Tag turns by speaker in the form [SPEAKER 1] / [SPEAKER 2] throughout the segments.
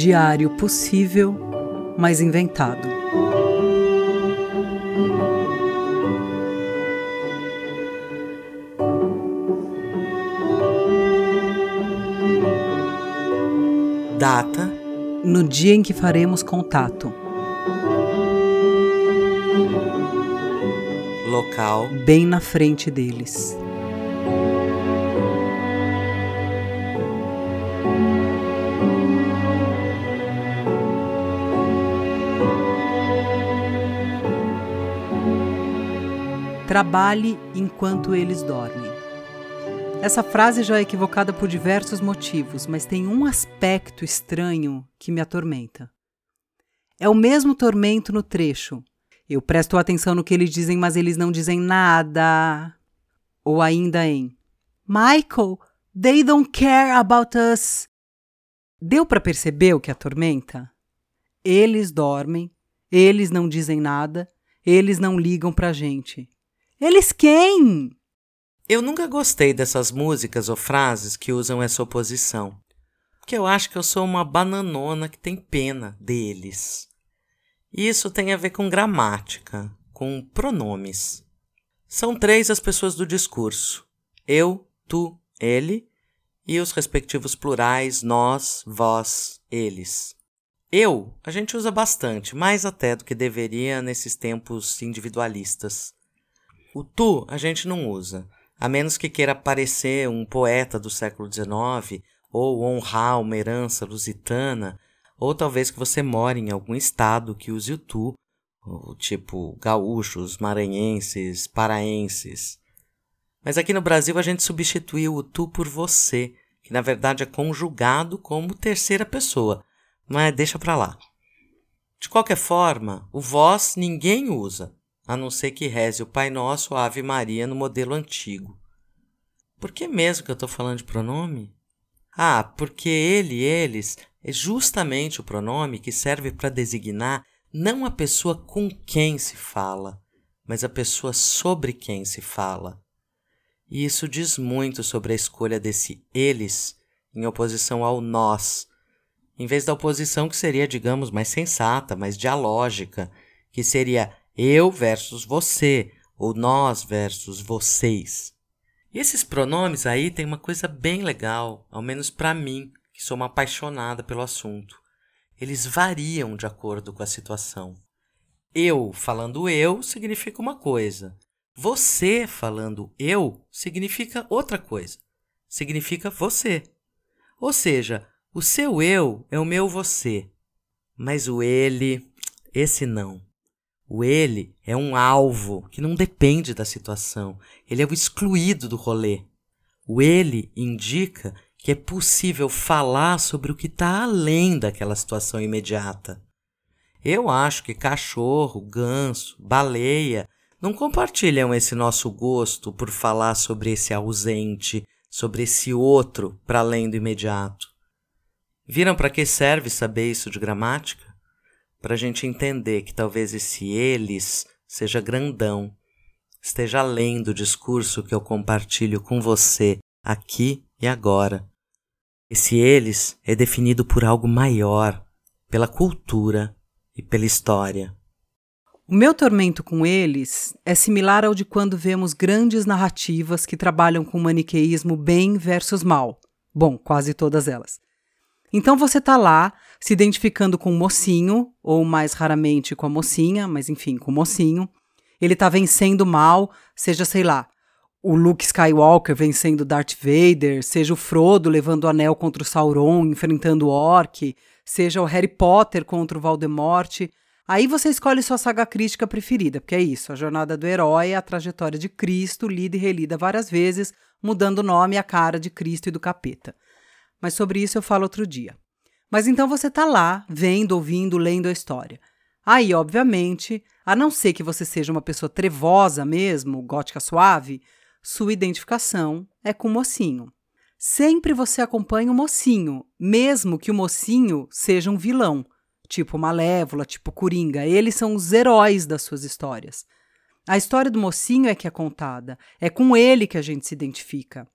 [SPEAKER 1] Diário possível, mas inventado.
[SPEAKER 2] Data:
[SPEAKER 1] No dia em que faremos contato.
[SPEAKER 2] Local:
[SPEAKER 1] Bem na frente deles. Trabalhe enquanto eles dormem. Essa frase já é equivocada por diversos motivos, mas tem um aspecto estranho que me atormenta. É o mesmo tormento no trecho. Eu presto atenção no que eles dizem, mas eles não dizem nada. Ou ainda em Michael, they don't care about us. Deu para perceber o que atormenta? Eles dormem, eles não dizem nada, eles não ligam pra gente. Eles quem?
[SPEAKER 2] Eu nunca gostei dessas músicas ou frases que usam essa oposição. Porque eu acho que eu sou uma bananona que tem pena deles. Isso tem a ver com gramática, com pronomes. São três as pessoas do discurso: eu, tu, ele, e os respectivos plurais nós, vós, eles. Eu, a gente usa bastante, mais até do que deveria nesses tempos individualistas. O tu a gente não usa, a menos que queira parecer um poeta do século XIX ou honrar uma herança lusitana, ou talvez que você more em algum estado que use o tu, tipo gaúchos, maranhenses, paraenses. Mas aqui no Brasil a gente substituiu o tu por você, que na verdade é conjugado como terceira pessoa, mas deixa pra lá. De qualquer forma, o vós ninguém usa, a não ser que reze o Pai Nosso ou a Ave Maria no modelo antigo. Por que mesmo que eu estou falando de pronome? Ah, porque ele, eles, é justamente o pronome que serve para designar não a pessoa com quem se fala, mas a pessoa sobre quem se fala. E isso diz muito sobre a escolha desse eles em oposição ao nós, em vez da oposição que seria, digamos, mais sensata, mais dialógica, que seria eu versus você, ou nós versus vocês. E esses pronomes aí tem uma coisa bem legal, ao menos para mim, que sou uma apaixonada pelo assunto. Eles variam de acordo com a situação. Eu falando eu significa uma coisa. Você falando eu significa outra coisa. Significa você. Ou seja, o seu eu é o meu você. Mas o ele, esse não. O ele é um alvo que não depende da situação. Ele é o excluído do rolê. O ele indica que é possível falar sobre o que está além daquela situação imediata. Eu acho que cachorro, ganso, baleia não compartilham esse nosso gosto por falar sobre esse ausente, sobre esse outro para além do imediato. Viram para que serve saber isso de gramática? Para a gente entender que talvez esse eles seja grandão, esteja além do discurso que eu compartilho com você aqui e agora. Esse eles é definido por algo maior, pela cultura e pela história.
[SPEAKER 1] O meu tormento com eles é similar ao de quando vemos grandes narrativas que trabalham com maniqueísmo bem versus mal. Bom, quase todas elas. Então você está lá se identificando com o mocinho, ou mais raramente com a mocinha, mas enfim, com o mocinho. Ele está vencendo mal, seja, sei lá, o Luke Skywalker vencendo Darth Vader, seja o Frodo levando o anel contra o Sauron, enfrentando o Orc, seja o Harry Potter contra o Voldemort. Aí você escolhe sua saga crítica preferida, porque é isso, a jornada do herói é a trajetória de Cristo, lida e relida várias vezes, mudando o nome e a cara de Cristo e do capeta mas sobre isso eu falo outro dia. Mas então você está lá, vendo, ouvindo, lendo a história. Aí, obviamente, a não ser que você seja uma pessoa trevosa mesmo, gótica suave, sua identificação é com o mocinho. Sempre você acompanha o mocinho, mesmo que o mocinho seja um vilão, tipo Malévola, tipo Coringa. Eles são os heróis das suas histórias. A história do mocinho é que é contada, é com ele que a gente se identifica.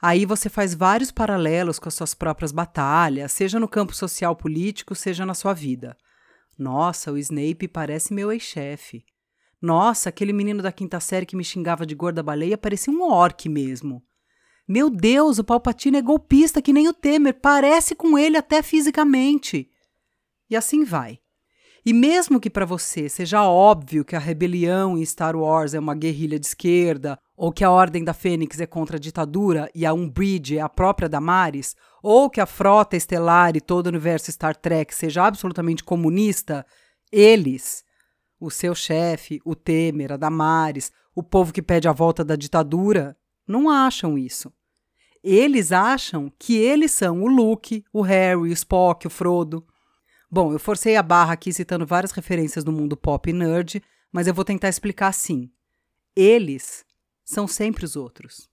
[SPEAKER 1] Aí você faz vários paralelos com as suas próprias batalhas, seja no campo social político, seja na sua vida. Nossa, o Snape parece meu ex-chefe. Nossa, aquele menino da quinta série que me xingava de gorda baleia parecia um orc mesmo. Meu Deus, o Palpatine é golpista que nem o Temer, parece com ele até fisicamente. E assim vai. E mesmo que para você seja óbvio que a rebelião em Star Wars é uma guerrilha de esquerda, ou que a Ordem da Fênix é contra a ditadura e a Umbridge é a própria Damares, ou que a frota estelar e todo o universo Star Trek seja absolutamente comunista, eles, o seu chefe, o Temer, a Damares, o povo que pede a volta da ditadura, não acham isso. Eles acham que eles são o Luke, o Harry, o Spock, o Frodo. Bom, eu forcei a barra aqui citando várias referências do mundo pop e nerd, mas eu vou tentar explicar assim. Eles são sempre os outros.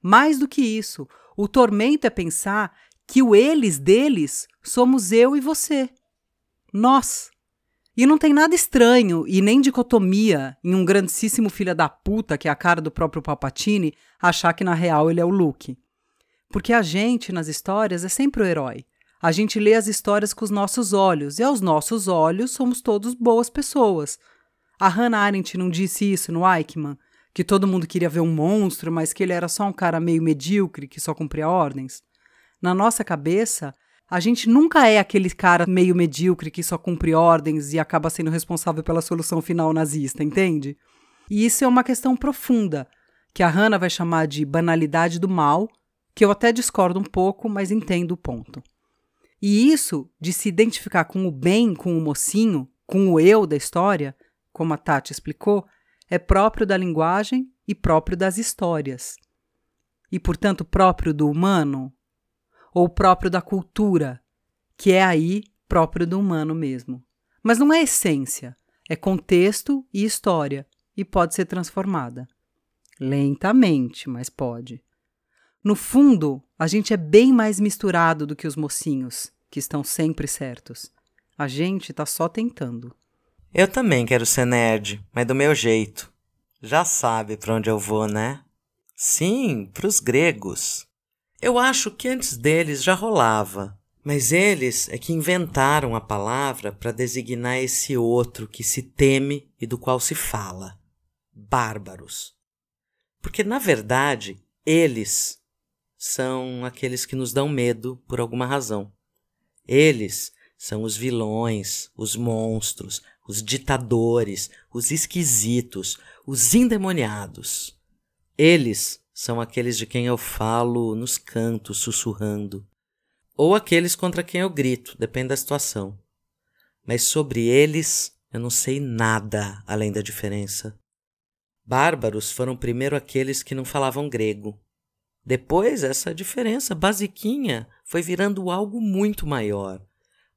[SPEAKER 1] Mais do que isso, o tormento é pensar que o eles deles somos eu e você. Nós. E não tem nada estranho e nem dicotomia em um grandíssimo filho da puta, que é a cara do próprio Palpatine, achar que na real ele é o Luke. Porque a gente, nas histórias, é sempre o herói. A gente lê as histórias com os nossos olhos, e aos nossos olhos somos todos boas pessoas. A Hannah Arendt não disse isso no Eichmann, que todo mundo queria ver um monstro, mas que ele era só um cara meio medíocre que só cumpria ordens. Na nossa cabeça, a gente nunca é aquele cara meio medíocre que só cumpre ordens e acaba sendo responsável pela solução final nazista, entende? E isso é uma questão profunda, que a Hannah vai chamar de banalidade do mal, que eu até discordo um pouco, mas entendo o ponto. E isso de se identificar com o bem, com o mocinho, com o eu da história, como a Tati explicou, é próprio da linguagem e próprio das histórias. E, portanto, próprio do humano, ou próprio da cultura, que é aí próprio do humano mesmo. Mas não é essência, é contexto e história, e pode ser transformada. Lentamente, mas pode. No fundo, a gente é bem mais misturado do que os mocinhos, que estão sempre certos. A gente tá só tentando.
[SPEAKER 2] Eu também quero ser nerd, mas do meu jeito. Já sabe para onde eu vou, né? Sim, para os gregos. Eu acho que antes deles já rolava, mas eles é que inventaram a palavra para designar esse outro que se teme e do qual se fala: bárbaros. Porque, na verdade, eles são aqueles que nos dão medo por alguma razão. Eles são os vilões, os monstros, os ditadores, os esquisitos, os endemoniados. Eles são aqueles de quem eu falo nos cantos, sussurrando, ou aqueles contra quem eu grito, depende da situação. Mas sobre eles eu não sei nada além da diferença. Bárbaros foram primeiro aqueles que não falavam grego. Depois, essa diferença basiquinha foi virando algo muito maior.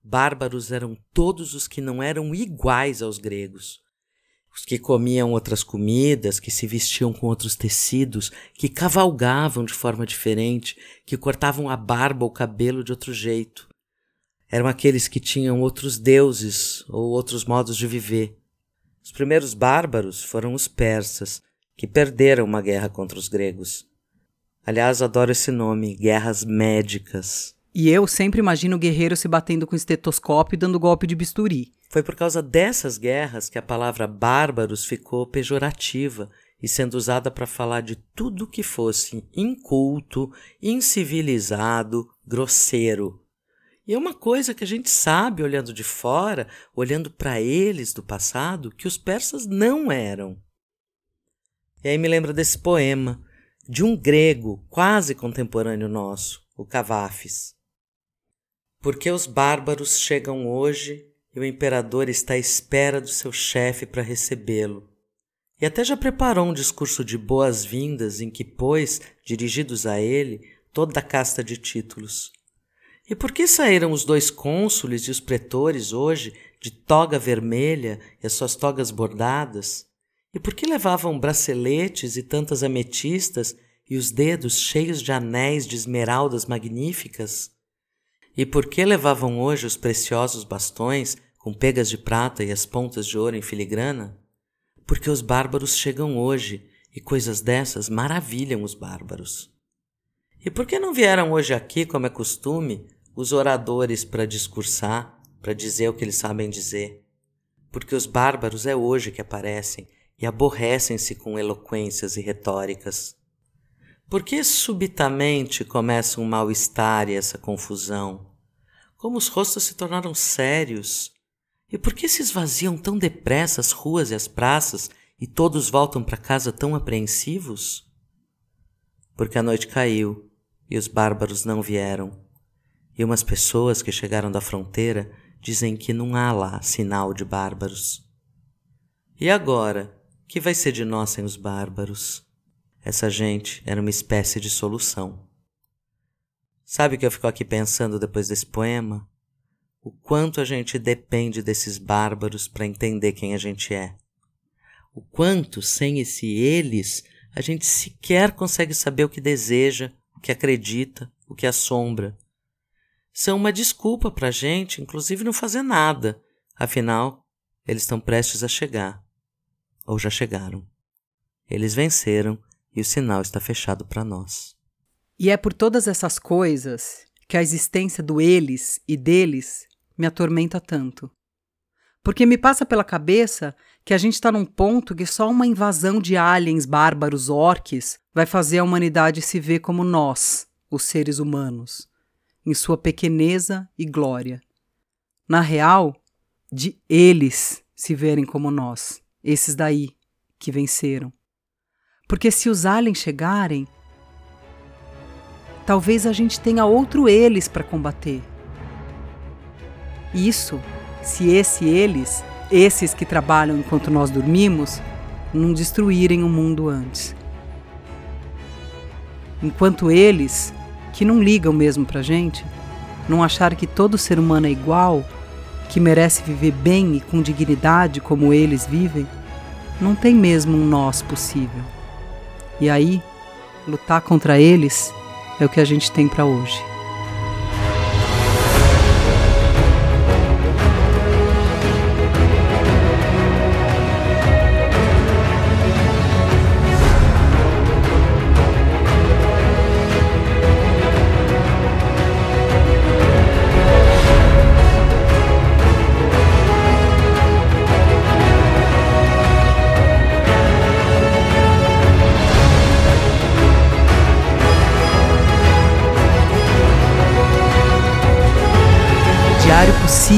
[SPEAKER 2] Bárbaros eram todos os que não eram iguais aos gregos. Os que comiam outras comidas, que se vestiam com outros tecidos, que cavalgavam de forma diferente, que cortavam a barba ou o cabelo de outro jeito. Eram aqueles que tinham outros deuses ou outros modos de viver. Os primeiros bárbaros foram os persas, que perderam uma guerra contra os gregos. Aliás, adoro esse nome, guerras médicas.
[SPEAKER 1] E eu sempre imagino o guerreiro se batendo com estetoscópio e dando golpe de bisturi.
[SPEAKER 2] Foi por causa dessas guerras que a palavra bárbaros ficou pejorativa e sendo usada para falar de tudo que fosse inculto, incivilizado, grosseiro. E é uma coisa que a gente sabe olhando de fora, olhando para eles do passado, que os persas não eram. E aí me lembra desse poema de um grego quase contemporâneo nosso, o Cavafis. Porque os bárbaros chegam hoje e o imperador está à espera do seu chefe para recebê-lo. E até já preparou um discurso de boas-vindas em que pôs, dirigidos a ele, toda a casta de títulos. E por que saíram os dois cônsules e os pretores hoje de toga vermelha e as suas togas bordadas? E por que levavam braceletes e tantas ametistas e os dedos cheios de anéis de esmeraldas magníficas? E por que levavam hoje os preciosos bastões com pegas de prata e as pontas de ouro em filigrana? Porque os bárbaros chegam hoje e coisas dessas maravilham os bárbaros. E por que não vieram hoje aqui, como é costume, os oradores para discursar, para dizer o que eles sabem dizer? Porque os bárbaros é hoje que aparecem e aborrecem-se com eloquências e retóricas. Por que subitamente começa um mal-estar e essa confusão? Como os rostos se tornaram sérios? E por que se esvaziam tão depressa as ruas e as praças e todos voltam para casa tão apreensivos? Porque a noite caiu e os bárbaros não vieram. E umas pessoas que chegaram da fronteira dizem que não há lá sinal de bárbaros. E agora, que vai ser de nós sem os bárbaros? Essa gente era uma espécie de solução. Sabe o que eu fico aqui pensando depois desse poema? O quanto a gente depende desses bárbaros para entender quem a gente é. O quanto, sem esse eles, a gente sequer consegue saber o que deseja, o que acredita, o que assombra. São uma desculpa para a gente, inclusive, não fazer nada. Afinal, eles estão prestes a chegar. Ou já chegaram. Eles venceram e o sinal está fechado para nós.
[SPEAKER 1] E é por todas essas coisas que a existência do eles e deles me atormenta tanto. Porque me passa pela cabeça que a gente está num ponto que só uma invasão de aliens bárbaros orques vai fazer a humanidade se ver como nós, os seres humanos, em sua pequeneza e glória. Na real, de eles se verem como nós, esses daí que venceram. Porque se os aliens chegarem, talvez a gente tenha outro eles para combater. Isso, se esse eles esses que trabalham enquanto nós dormimos, não destruírem o mundo antes. Enquanto eles, que não ligam mesmo pra gente, não acharem que todo ser humano é igual, que merece viver bem e com dignidade como eles vivem, não tem mesmo um nós possível. E aí, lutar contra eles é o que a gente tem para hoje.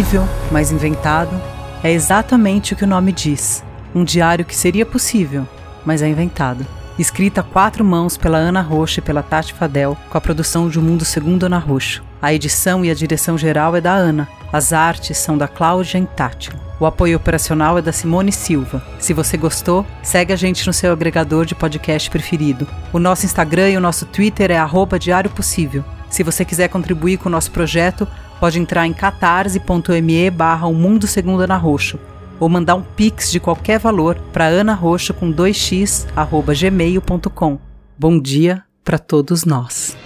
[SPEAKER 1] Possível, mas inventado, é exatamente o que o nome diz. Um diário que seria possível, mas é inventado. Escrita a quatro mãos pela Ana Rocha e pela Tati Fadel, com a produção de O Mundo Segundo Ana Rocha. A edição e a direção geral é da Ana. As artes são da Cláudia Intátil. O apoio operacional é da Simone Silva. Se você gostou, segue a gente no seu agregador de podcast preferido. O nosso Instagram e o nosso Twitter é arroba Diário Possível. Se você quiser contribuir com o nosso projeto, pode entrar em catarse.me barra o Mundo Segundo Ana Roxo ou mandar um pix de qualquer valor para anaroxo com 2x arroba gmail.com. Bom dia para todos nós.